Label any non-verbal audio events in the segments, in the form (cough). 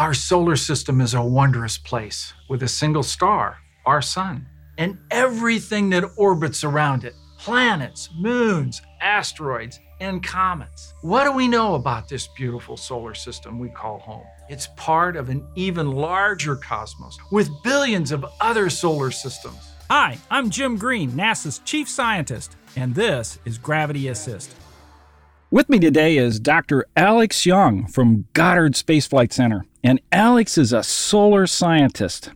Our solar system is a wondrous place with a single star, our sun, and everything that orbits around it planets, moons, asteroids, and comets. What do we know about this beautiful solar system we call home? It's part of an even larger cosmos with billions of other solar systems. Hi, I'm Jim Green, NASA's chief scientist, and this is Gravity Assist. With me today is Dr. Alex Young from Goddard Space Flight Center. And Alex is a solar scientist,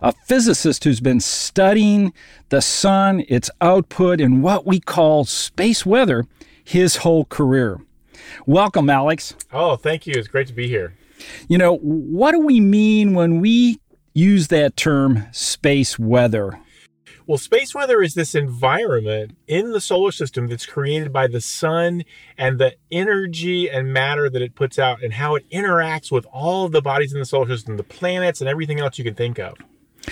a physicist who's been studying the sun, its output, and what we call space weather his whole career. Welcome, Alex. Oh, thank you. It's great to be here. You know, what do we mean when we use that term space weather? Well, space weather is this environment in the solar system that's created by the sun and the energy and matter that it puts out and how it interacts with all the bodies in the solar system, the planets and everything else you can think of.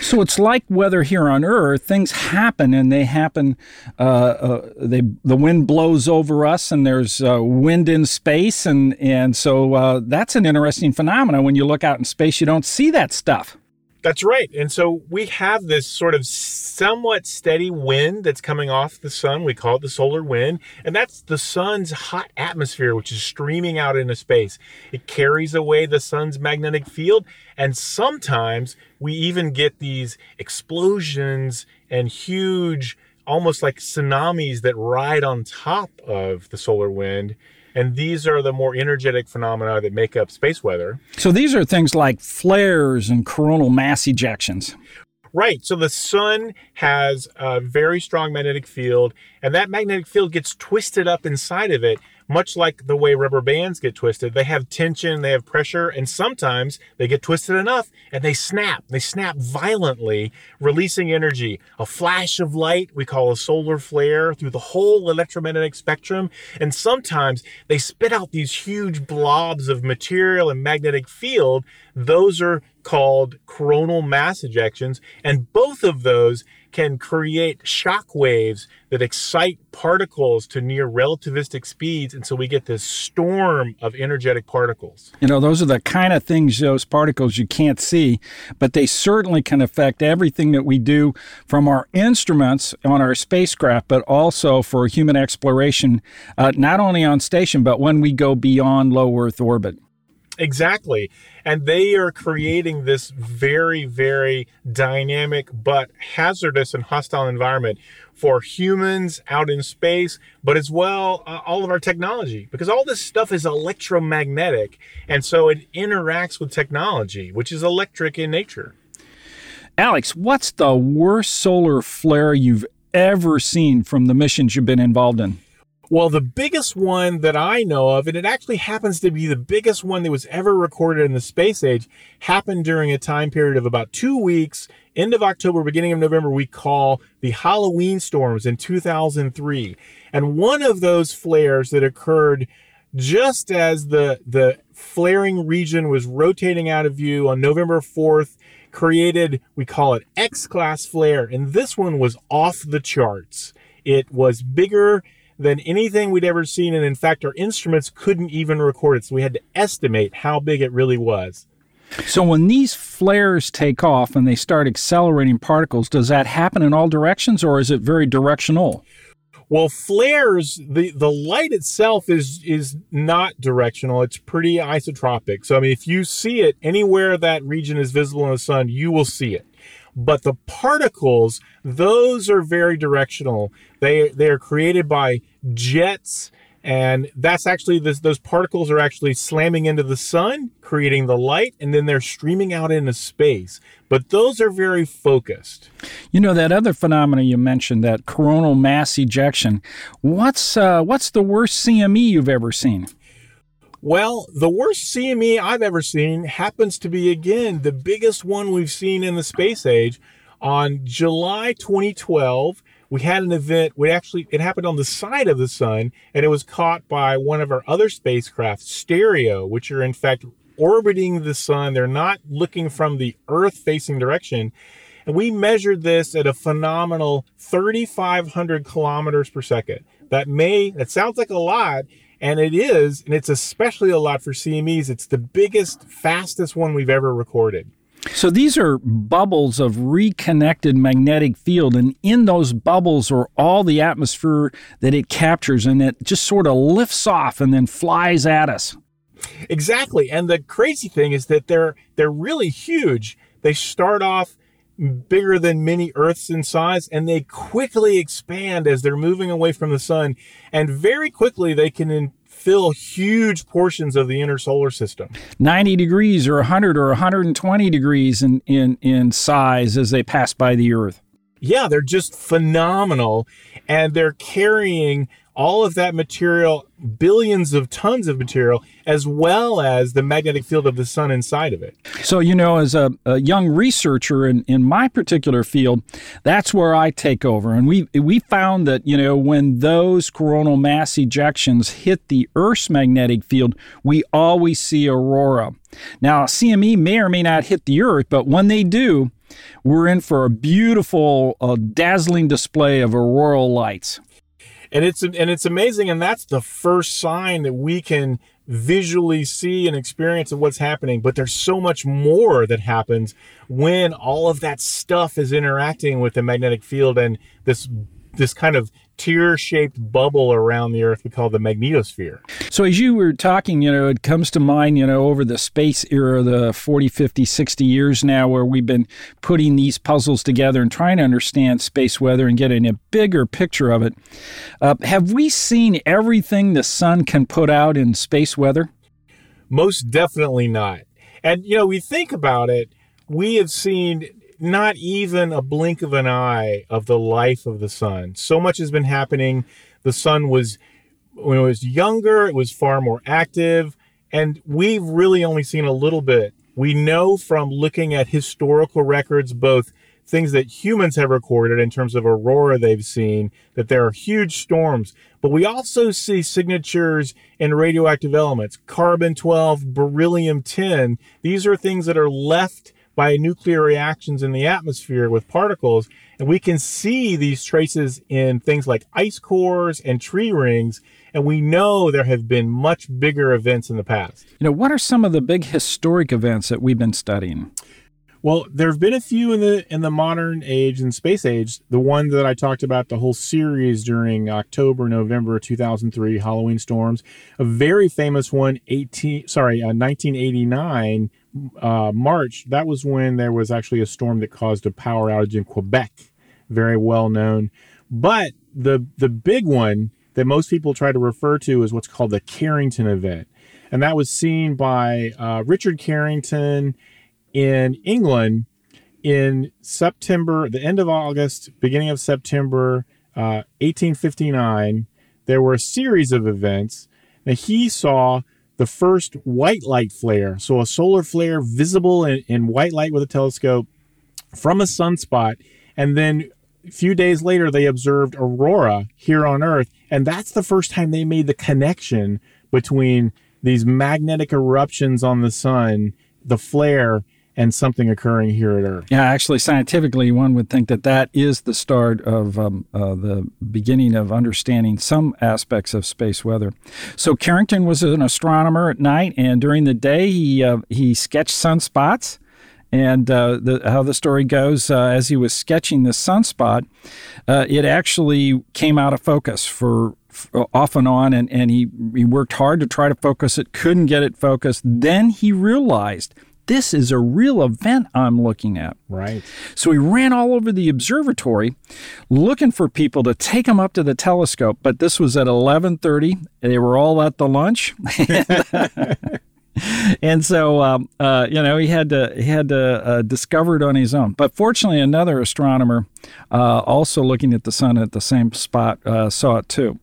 So it's like weather here on Earth. Things happen, and they happen. Uh, uh, they the wind blows over us, and there's uh, wind in space, and and so uh, that's an interesting phenomenon. When you look out in space, you don't see that stuff. That's right. And so we have this sort of somewhat steady wind that's coming off the sun. We call it the solar wind. And that's the sun's hot atmosphere, which is streaming out into space. It carries away the sun's magnetic field. And sometimes we even get these explosions and huge, almost like tsunamis that ride on top of the solar wind. And these are the more energetic phenomena that make up space weather. So these are things like flares and coronal mass ejections. Right. So the sun has a very strong magnetic field, and that magnetic field gets twisted up inside of it much like the way rubber bands get twisted, they have tension, they have pressure, and sometimes they get twisted enough and they snap. They snap violently, releasing energy. A flash of light we call a solar flare through the whole electromagnetic spectrum. And sometimes they spit out these huge blobs of material and magnetic field. Those are called coronal mass ejections. And both of those can create shock waves that excite particles to near relativistic speeds. And so we get this storm of energetic particles. You know, those are the kind of things, those particles you can't see, but they certainly can affect everything that we do from our instruments on our spacecraft, but also for human exploration, uh, not only on station, but when we go beyond low Earth orbit. Exactly. And they are creating this very, very dynamic but hazardous and hostile environment for humans out in space, but as well uh, all of our technology, because all this stuff is electromagnetic. And so it interacts with technology, which is electric in nature. Alex, what's the worst solar flare you've ever seen from the missions you've been involved in? Well, the biggest one that I know of, and it actually happens to be the biggest one that was ever recorded in the space age, happened during a time period of about two weeks, end of October, beginning of November, we call the Halloween storms in 2003. And one of those flares that occurred just as the, the flaring region was rotating out of view on November 4th created, we call it X class flare. And this one was off the charts. It was bigger than anything we'd ever seen. And in fact, our instruments couldn't even record it. So we had to estimate how big it really was. So when these flares take off and they start accelerating particles, does that happen in all directions or is it very directional? Well, flares, the, the light itself is is not directional. It's pretty isotropic. So I mean if you see it anywhere that region is visible in the sun, you will see it. But the particles, those are very directional. They they are created by jets and that's actually this, those particles are actually slamming into the sun creating the light and then they're streaming out into space. But those are very focused. You know that other phenomena you mentioned that coronal mass ejection what's uh, what's the worst cme you've ever seen? Well, the worst CME I've ever seen happens to be, again, the biggest one we've seen in the space age. On July 2012, we had an event. We actually, it happened on the side of the sun, and it was caught by one of our other spacecraft, Stereo, which are in fact orbiting the sun. They're not looking from the Earth facing direction. And we measured this at a phenomenal 3,500 kilometers per second. That may, that sounds like a lot, And it is, and it's especially a lot for CMEs. It's the biggest, fastest one we've ever recorded. So these are bubbles of reconnected magnetic field, and in those bubbles are all the atmosphere that it captures, and it just sort of lifts off and then flies at us. Exactly. And the crazy thing is that they're they're really huge. They start off bigger than many Earths in size, and they quickly expand as they're moving away from the sun. And very quickly, they can fill huge portions of the inner solar system 90 degrees or 100 or 120 degrees in, in, in size as they pass by the Earth. Yeah, they're just phenomenal. And they're carrying all of that material, billions of tons of material, as well as the magnetic field of the sun inside of it. So, you know, as a, a, young researcher in, in my particular field, that's where I take over. And we, we found that, you know, when those coronal mass ejections hit the Earth's magnetic field, we always see aurora. Now, CME may or may not hit the Earth, but when they do, we're in for a beautiful, uh, dazzling display of auroral lights and it's and it's amazing and that's the first sign that we can visually see and experience of what's happening. But there's so much more that happens when all of that stuff is interacting with the magnetic field and this this kind of tear shaped bubble around the Earth we call the magnetosphere. So, as you were talking, you know, it comes to mind, you know, over the space era, the 40, 50, 60 years now, where we've been putting these puzzles together and trying to understand space weather and getting a bigger picture of it. Uh, have we seen everything the sun can put out in space weather? Most definitely not. And, you know, we think about it, we have seen not even a blink of an eye of the life of the sun. So much has been happening. The sun was, when it was younger, it was far more active. And we've really only seen a little bit. We know from looking at historical records, both things that humans have recorded in terms of aurora they've seen, that there are huge storms. But we also see signatures in radioactive elements, carbon 12, beryllium 10. These are things that are left by nuclear reactions in the atmosphere with particles. And we can see these traces in things like ice cores and tree rings. And we know there have been much bigger events in the past. You know, what are some of the big historic events that we've been studying? Well, there have been a few in the in the modern age and space age. The one that I talked about, the whole series during October, November 2003 Halloween storms. A very famous one, 18 sorry, uh, 1989 uh, March, that was when there was actually a storm that caused a power outage in Quebec, very well known. But the the big one that most people try to refer to is what's called the Carrington event, and that was seen by uh, Richard Carrington in England in September, the end of August, beginning of September, uh, 1859. There were a series of events, and he saw the first white light flare. So a solar flare visible in, in white light with a telescope from a sunspot. And then a few days later, they observed aurora here on Earth. And that's the first time they made the connection between these magnetic eruptions on the sun, the flare, and something occurring here at Earth. Yeah, actually, scientifically, one would think that that is the start of um, uh, the beginning of understanding some aspects of space weather. So Carrington was an astronomer at night, and during the day, he uh, he sketched sunspots. And uh, the, how the story goes, uh, as he was sketching the sunspot, uh, it actually came out of focus for off and on and, and he, he worked hard to try to focus it couldn't get it focused then he realized this is a real event I'm looking at. Right. So he ran all over the observatory looking for people to take him up to the telescope, but this was at 11:30. They were all at the lunch. (laughs) and so um, uh, you know he had to he had to uh, discover it on his own. But fortunately, another astronomer uh, also looking at the sun at the same spot uh, saw it too.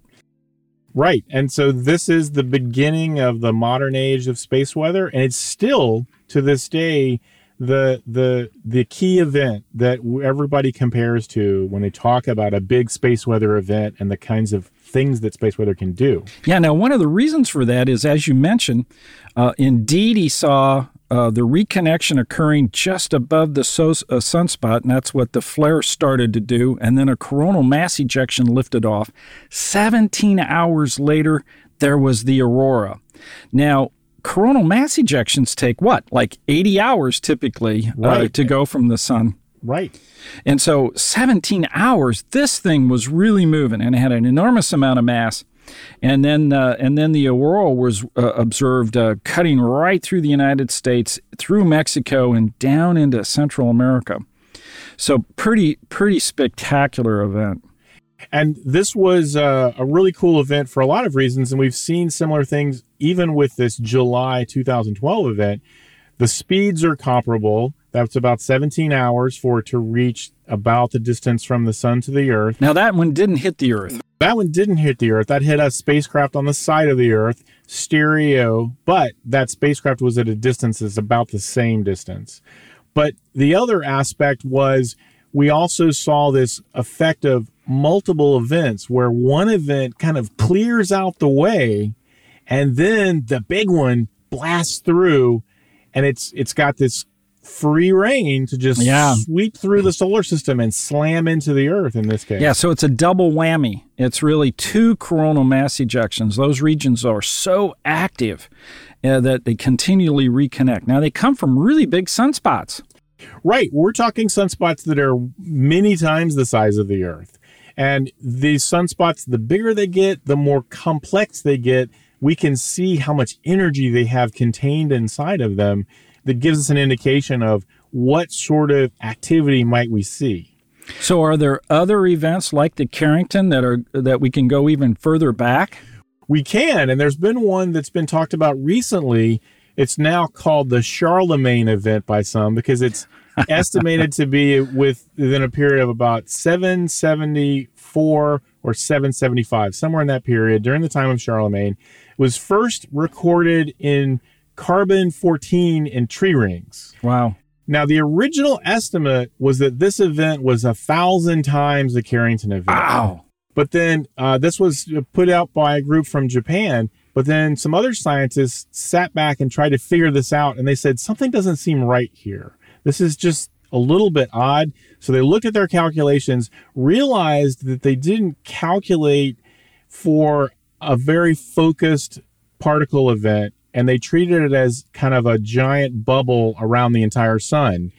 Right, and so this is the beginning of the modern age of space weather, and it's still to this day the the the key event that everybody compares to when they talk about a big space weather event and the kinds of things that space weather can do. Yeah. Now, one of the reasons for that is, as you mentioned, uh, indeed he saw uh, the reconnection occurring just above the so- uh, sunspot, and that's what the flare started to do. And then a coronal mass ejection lifted off. 17 hours later, there was the aurora. Now, coronal mass ejections take what? Like 80 hours typically uh, to go from the sun. Right. And so 17 hours, this thing was really moving and it had an enormous amount of mass. And then, uh, and then the aurora was uh, observed uh, cutting right through the United States, through Mexico, and down into Central America. So pretty, pretty spectacular event. And this was uh, a really cool event for a lot of reasons. And we've seen similar things even with this July 2012 event. The speeds are comparable. That's about 17 hours for it to reach about the distance from the sun to the earth. Now that one didn't hit the Earth. That one didn't hit the earth. That hit a spacecraft on the side of the earth, stereo, but that spacecraft was at a distance that's about the same distance. But the other aspect was we also saw this effect of multiple events where one event kind of clears out the way and then the big one blasts through and it's it's got this free rein to just Yeah. sweep through the solar system and slam into the earth in this case. Yeah, so it's a double whammy. It's really two coronal mass ejections. Those regions are so active uh, that they continually reconnect. Now, they come from really big sunspots. Right. We're talking sunspots that are many times the size of the Earth. And these sunspots, the bigger they get, the more complex they get. We can see how much energy they have contained inside of them. That gives us an indication of what sort of activity might we see. So, are there other events like the Carrington that are that we can go even further back? We can, and there's been one that's been talked about recently. It's now called the Charlemagne event by some because it's (laughs) estimated to be within a period of about 774 or 775, somewhere in that period during the time of Charlemagne. It was first recorded in carbon 14 in tree rings. Wow. Now, the original estimate was that this event was a thousand times the Carrington event. Wow. But then uh, this was put out by a group from Japan. But then some other scientists sat back and tried to figure this out. And they said, something doesn't seem right here. This is just a little bit odd. So they looked at their calculations, realized that they didn't calculate for a very focused particle event. And they treated it as kind of a giant bubble around the entire sun.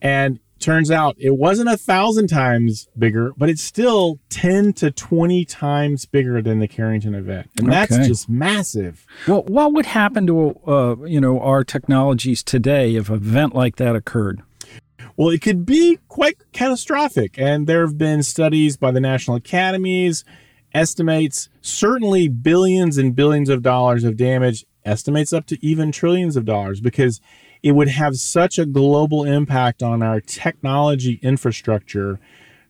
And turns out it wasn't a thousand times bigger, but it's still 10 to 20 times bigger than the Carrington event. And that's Okay. just massive. Well, what would happen to uh, you know our technologies today if an event like that occurred? Well, it could be quite catastrophic. And there have been studies by the national academies, estimates certainly billions and billions of dollars of damage, estimates up to even trillions of dollars because it would have such a global impact on our technology infrastructure.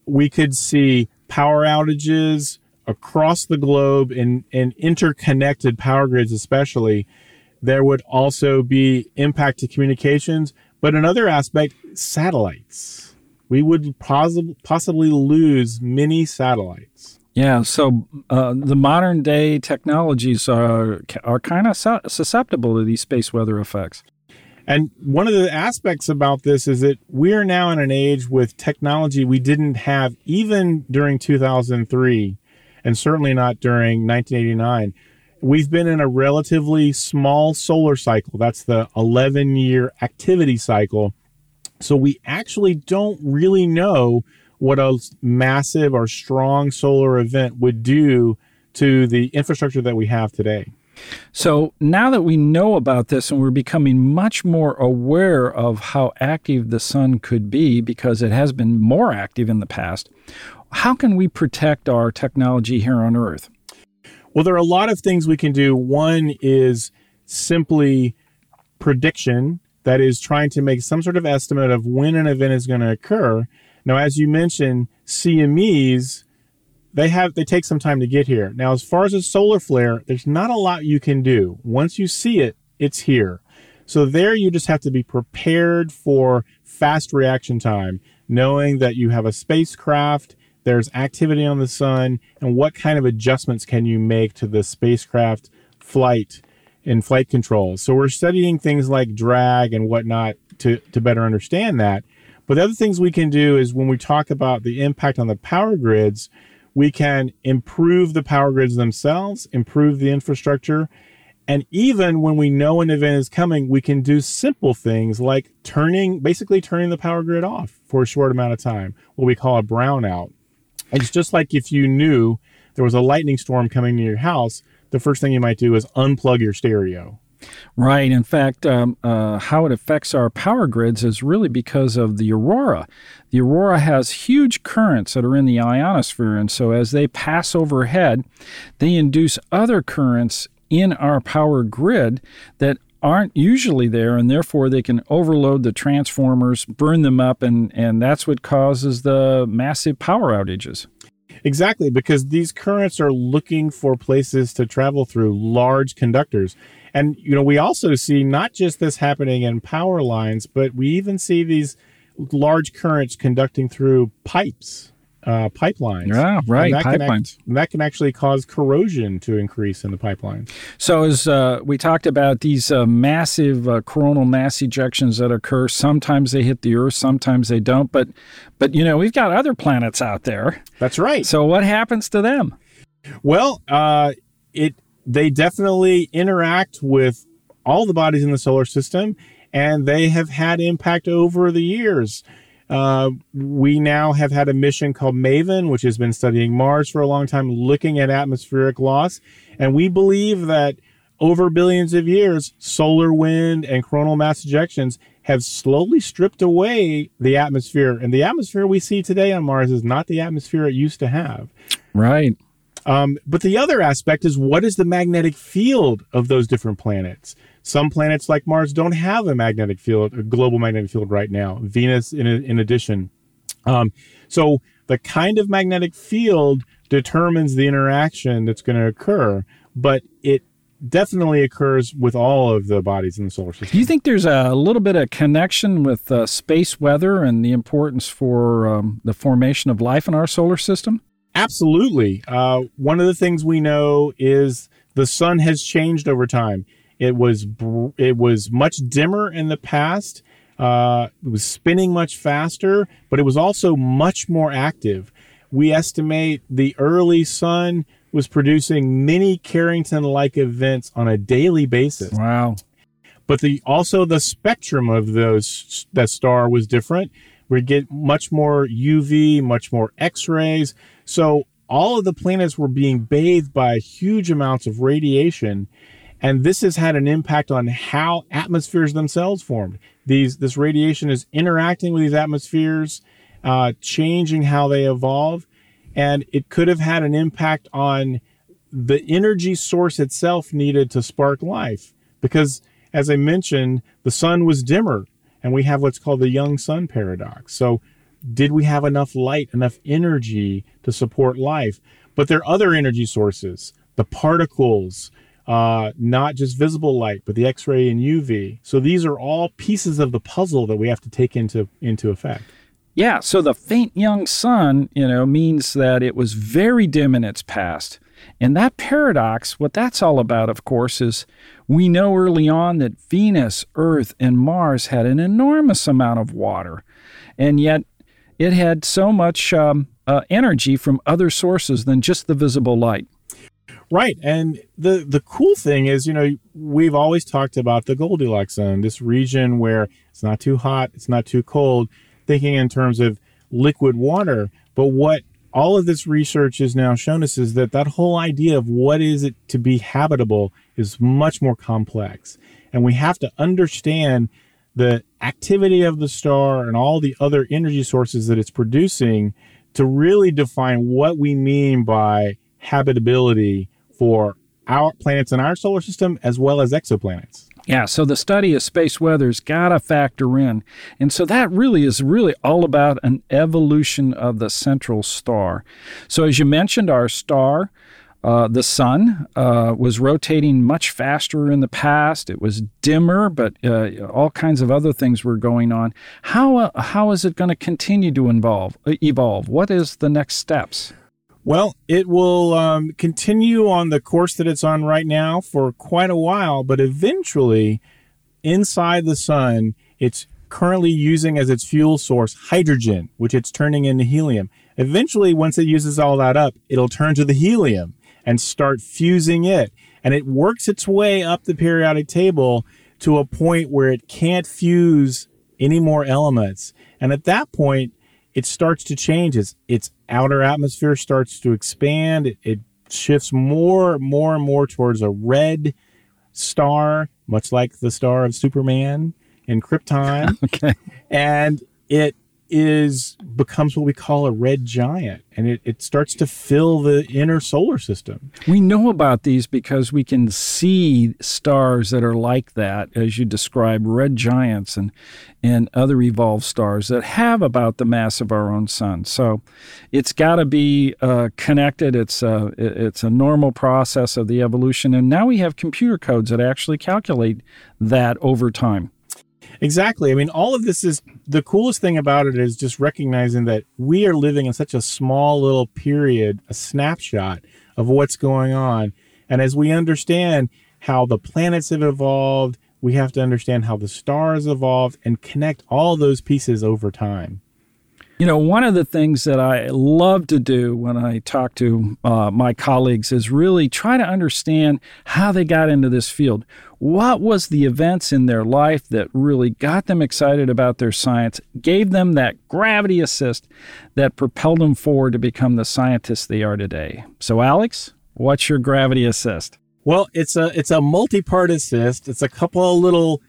We could see power outages across the globe in, in interconnected power grids, especially. There would also be impact to communications, but another aspect, satellites. We would possi- possibly lose many satellites. Yeah, so uh, the modern day technologies are are kind of su- susceptible to these space weather effects. And one of the aspects about this is that we are now in an age with technology we didn't have even during 2003, and certainly not during 1989. We've been in a relatively small solar cycle. That's the 11 year activity cycle. So we actually don't really know what a massive or strong solar event would do to the infrastructure that we have today. So now that we know about this and we're becoming much more aware of how active the sun could be because it has been more active in the past, how can we protect our technology here on Earth? Well, there are a lot of things we can do. One is simply prediction, that is, trying to make some sort of estimate of when an event is going to occur. Now, as you mentioned, CMEs, they have they take some time to get here. Now, as far as a solar flare, there's not a lot you can do. Once you see it, it's here. So there you just have to be prepared for fast reaction time, knowing that you have a spacecraft, there's activity on the sun, and what kind of adjustments can you make to the spacecraft flight and flight controls. So we're studying things like drag and whatnot to, to better understand that. But the other things we can do is when we talk about the impact on the power grids, We can improve the power grids themselves, improve the infrastructure, and even when we know an event is coming, we can do simple things like turning, basically turning the power grid off for a short amount of time, what we call a brownout. It's just like if you knew there was a lightning storm coming near your house, the first thing you might do is unplug your stereo. Right. In fact, um, uh, how it affects our power grids is really because of the aurora. The aurora has huge currents that are in the ionosphere, and so as they pass overhead, they induce other currents in our power grid that aren't usually there, and therefore they can overload the transformers, burn them up, and, and that's what causes the massive power outages. Exactly, because these currents are looking for places to travel through large conductors. And, you know, we also see not just this happening in power lines, but we even see these large currents conducting through pipes uh, pipelines. Yeah, right. that pipelines. Can act, that can actually cause corrosion to increase in the pipeline. So, as uh, we talked about these uh, massive uh, coronal mass ejections that occur, sometimes they hit the Earth, sometimes they don't. But, but you know, we've got other planets out there. That's right. So, what happens to them? Well, uh, it they definitely interact with all the bodies in the solar system, and they have had impact over the years. Uh, we now have had a mission called MAVEN, which has been studying Mars for a long time, looking at atmospheric loss. And we believe that over billions of years, solar wind and coronal mass ejections have slowly stripped away the atmosphere. And the atmosphere we see today on Mars is not the atmosphere it used to have. Right. Um, but the other aspect is what is the magnetic field of those different planets? Some planets like Mars don't have a magnetic field, a global magnetic field right now. Venus, in, in addition. Um, so the kind of magnetic field determines the interaction that's going to occur, but it definitely occurs with all of the bodies in the solar system. Do you think there's a little bit of connection with uh, space weather and the importance for um, the formation of life in our solar system? Absolutely. Uh, one of the things we know is the sun has changed over time. It was it was much dimmer in the past. Uh, it was spinning much faster, but it was also much more active. We estimate the early sun was producing many Carrington-like events on a daily basis. Wow! But the also the spectrum of those that star was different. We get much more UV, much more X-rays. So all of the planets were being bathed by huge amounts of radiation and this has had an impact on how atmospheres themselves formed. These this radiation is interacting with these atmospheres, uh, changing how they evolve, and it could have had an impact on the energy source itself needed to spark life. Because, as I mentioned, the sun was dimmer, and we have what's called the young sun paradox. So, did we have enough light, enough energy to support life? But there are other energy sources, the particles, uh, not just visible light, but the X-ray and UV. So these are all pieces of the puzzle that we have to take into into effect. Yeah. So the faint young sun, you know, means that it was very dim in its past. And that paradox, what that's all about, of course, is we know early on that Venus, Earth, and Mars had an enormous amount of water, and yet it had so much um, uh, energy from other sources than just the visible light. Right. And the the cool thing is, you know, we've always talked about the Goldilocks zone, this region where it's not too hot, it's not too cold, thinking in terms of liquid water. But what all of this research has now shown us is that that whole idea of what is it to be habitable is much more complex. And we have to understand the activity of the star and all the other energy sources that it's producing to really define what we mean by habitability for our planets in our solar system as well as exoplanets. Yeah, so the study of space weather's got to factor in. And so that really is really all about an evolution of the central star. So, as you mentioned, our star, uh, the sun, uh, was rotating much faster in the past. It was dimmer, but uh, all kinds of other things were going on. How, uh, how is it going to continue to evolve, evolve? What is the next steps? Well, it will um, continue on the course that it's on right now for quite a while, but eventually, inside the sun, it's currently using as its fuel source hydrogen, which it's turning into helium. Eventually, once it uses all that up, it'll turn to the helium and start fusing it. And it works its way up the periodic table to a point where it can't fuse any more elements. And at that point, it starts to change. Its, its outer atmosphere starts to expand. It, it shifts more, more and more towards a red star, much like the star of Superman in Krypton. (laughs) okay. And it is becomes what we call a red giant and it, it starts to fill the inner solar system. We know about these because we can see stars that are like that as you describe red giants and and other evolved stars that have about the mass of our own sun. So it's got to be uh, connected. It's a, it's a normal process of the evolution. And now we have computer codes that actually calculate that over time Exactly. I mean, all of this is the coolest thing about it is just recognizing that we are living in such a small little period, a snapshot of what's going on. And as we understand how the planets have evolved, we have to understand how the stars evolved and connect all those pieces over time. You know, one of the things that I love to do when I talk to uh, my colleagues is really try to understand how they got into this field. What was the events in their life that really got them excited about their science, gave them that gravity assist that propelled them forward to become the scientists they are today? So, Alex, what's your gravity assist? Well, it's a it's a multi-part assist. It's a couple of little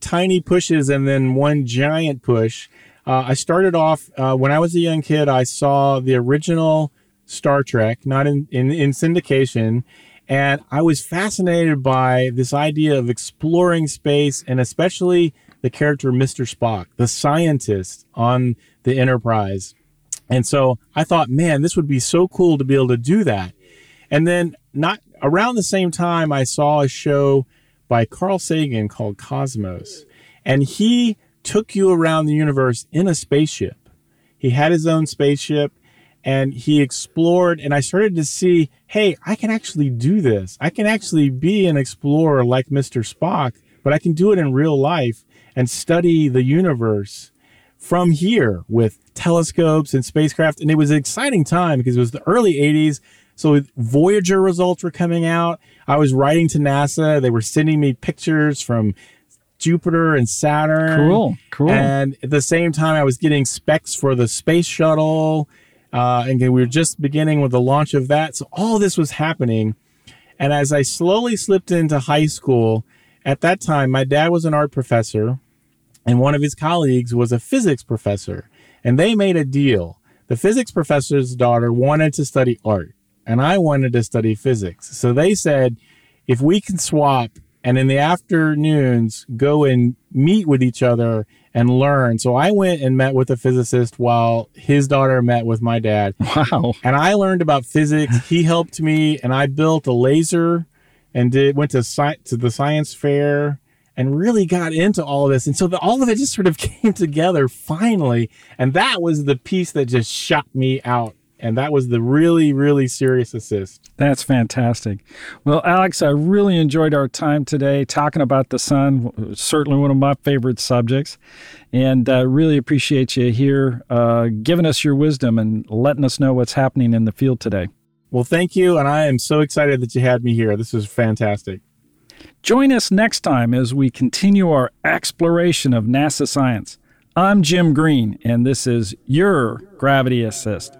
tiny pushes and then one giant push uh, I started off uh, when I was a young kid. I saw the original Star Trek, not in, in, in syndication, and I was fascinated by this idea of exploring space and especially the character Mr. Spock, the scientist on the Enterprise. And so I thought, man, this would be so cool to be able to do that. And then not around the same time, I saw a show by Carl Sagan called Cosmos, and he took you around the universe in a spaceship. He had his own spaceship and he explored and I started to see, hey, I can actually do this. I can actually be an explorer like Mr. Spock, but I can do it in real life and study the universe from here with telescopes and spacecraft. And it was an exciting time because it was the early 80s. So Voyager results were coming out. I was writing to NASA. They were sending me pictures from Jupiter and Saturn. Cool, cool. And at the same time, I was getting specs for the space shuttle. Uh, and we were just beginning with the launch of that. So all this was happening. And as I slowly slipped into high school, at that time, my dad was an art professor, and one of his colleagues was a physics professor. And they made a deal. The physics professor's daughter wanted to study art, and I wanted to study physics. So they said, if we can swap and in the afternoons go and meet with each other and learn. So I went and met with a physicist while his daughter met with my dad. Wow. And I learned about physics. He helped me and I built a laser and did went to sci- to the science fair and really got into all of this. And so the, all of it just sort of (laughs) came together finally. And that was the piece that just shot me out and that was the really, really serious assist. That's fantastic. Well, Alex, I really enjoyed our time today talking about the sun. Certainly one of my favorite subjects. And uh, really appreciate you here uh, giving us your wisdom and letting us know what's happening in the field today. Well, thank you. And I am so excited that you had me here. This was fantastic. Join us next time as we continue our exploration of NASA science. I'm Jim Green, and this is your Gravity Assist.